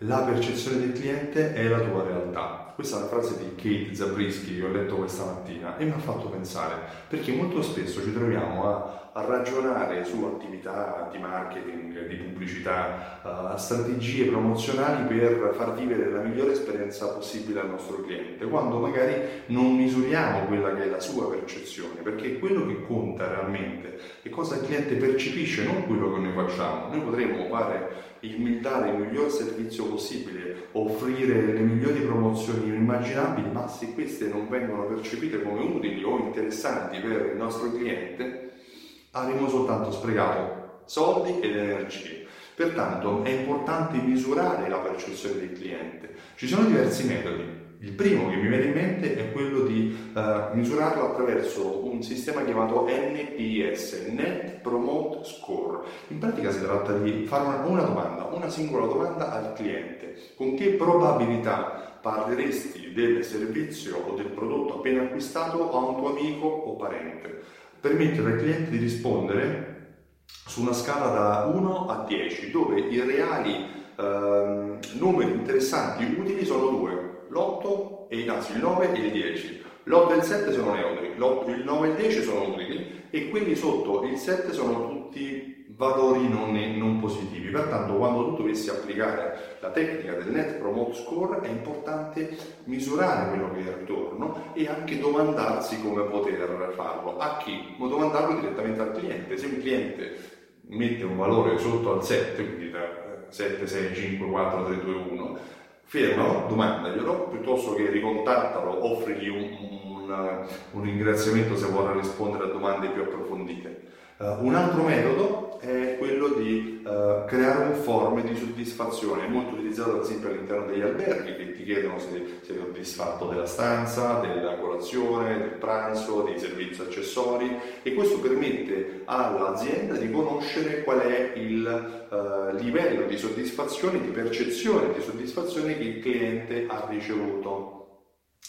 La percezione del cliente è la tua realtà. Questa è una frase di Kate Zabriskie che ho letto questa mattina e mi ha fatto pensare, perché molto spesso ci troviamo a, a ragionare su attività di marketing, di pubblicità, uh, strategie promozionali per far vivere la migliore esperienza possibile al nostro cliente, quando magari non misuriamo quella che è la sua percezione, perché quello che conta realmente è cosa il cliente percepisce, non quello che noi facciamo. Noi potremmo fare il, dare il miglior servizio possibile, offrire le migliori promozioni inimmaginabili, ma se queste non vengono percepite come utili o interessanti per il nostro cliente, avremo soltanto sprecato soldi ed energie. Pertanto è importante misurare la percezione del cliente. Ci sono diversi metodi. Il primo che mi viene in mente è quello di uh, misurarlo attraverso un sistema chiamato NPS, Net Promote Score. In pratica si tratta di fare una, una domanda, una singola domanda al cliente. Con che probabilità parleresti del servizio o del prodotto appena acquistato a un tuo amico o parente? Permettere al cliente di rispondere su una scala da 1 a 10, dove i reali eh, numeri interessanti utili sono due l'8 e anzi il 9 e il 10. L'8 e il 7 sono neutri, il 9 e il 10 sono utili e quelli sotto il 7 sono tutti valori non, non, positivi. Pertanto quando tu dovessi applicare la tecnica del Net Promote Score è importante misurare quello che è il ritorno e anche domandarsi come poter farlo. A chi? Ma domandarlo direttamente al cliente. Se un cliente mette un valore sotto al 7, quindi da 7, 6, 5, 4, 3, 2, 1, fermalo, domandaglielo, piuttosto che ricontattalo, offrigli un, un, un ringraziamento se vuole rispondere a domande più approfondite. Uh, un altro metodo è quello di creare un form di soddisfazione, è molto utilizzato ad esempio all'interno degli alberghi che ti chiedono se sei soddisfatto della stanza, della colazione, del pranzo, dei servizi accessori e questo permette all'azienda di conoscere qual è il uh, livello di soddisfazione, di percezione di soddisfazione che il cliente ha ricevuto.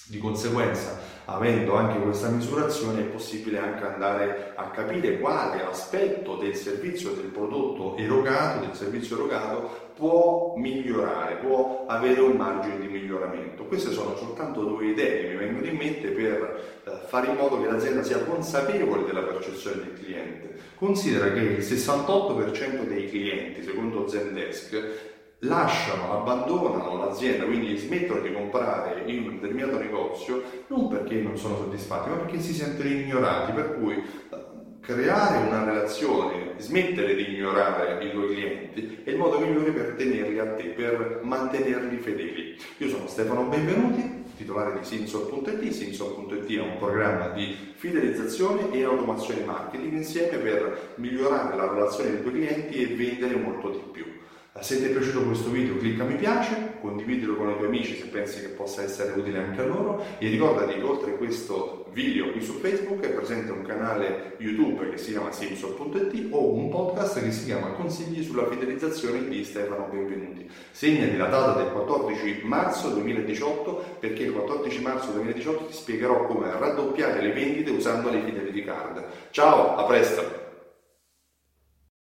Di conseguenza, avendo anche questa misurazione, è possibile anche andare a capire quale aspetto del servizio, del prodotto erogato, del servizio erogato, può migliorare, può avere un margine di miglioramento. Queste sono soltanto due idee che mi vengono in mente per eh, fare in modo che l'azienda sia consapevole della percezione del cliente. Considera che il 68% dei clienti, secondo Zendesk, lasciano, abbandonano l'azienda, quindi smettono di comprare in un determinato negozio non perché non sono soddisfatti, ma perché si sentono ignorati, per cui eh, creare una relazione, smettere di ignorare i tuoi clienti è il modo migliore per tenerli a te, per mantenerli fedeli. Io sono Stefano Benvenuti, titolare di Sinsor.it. Sinsor.it è un programma di fidelizzazione e automazione marketing insieme per migliorare la relazione dei tuoi clienti e vendere molto di più. Se ti è piaciuto questo video clicca mi piace, condividilo con i tuoi amici se pensi che possa essere utile anche a loro e ricordati che oltre a questo video qui su Facebook è presente un canale YouTube che si chiama Simson.it o un podcast che si chiama Consigli sulla fidelizzazione di Stefano Benvenuti. Segnati la data del 14 marzo 2018 perché il 14 marzo 2018 ti spiegherò come raddoppiare le vendite usando le Fidelity Card. Ciao, a presto!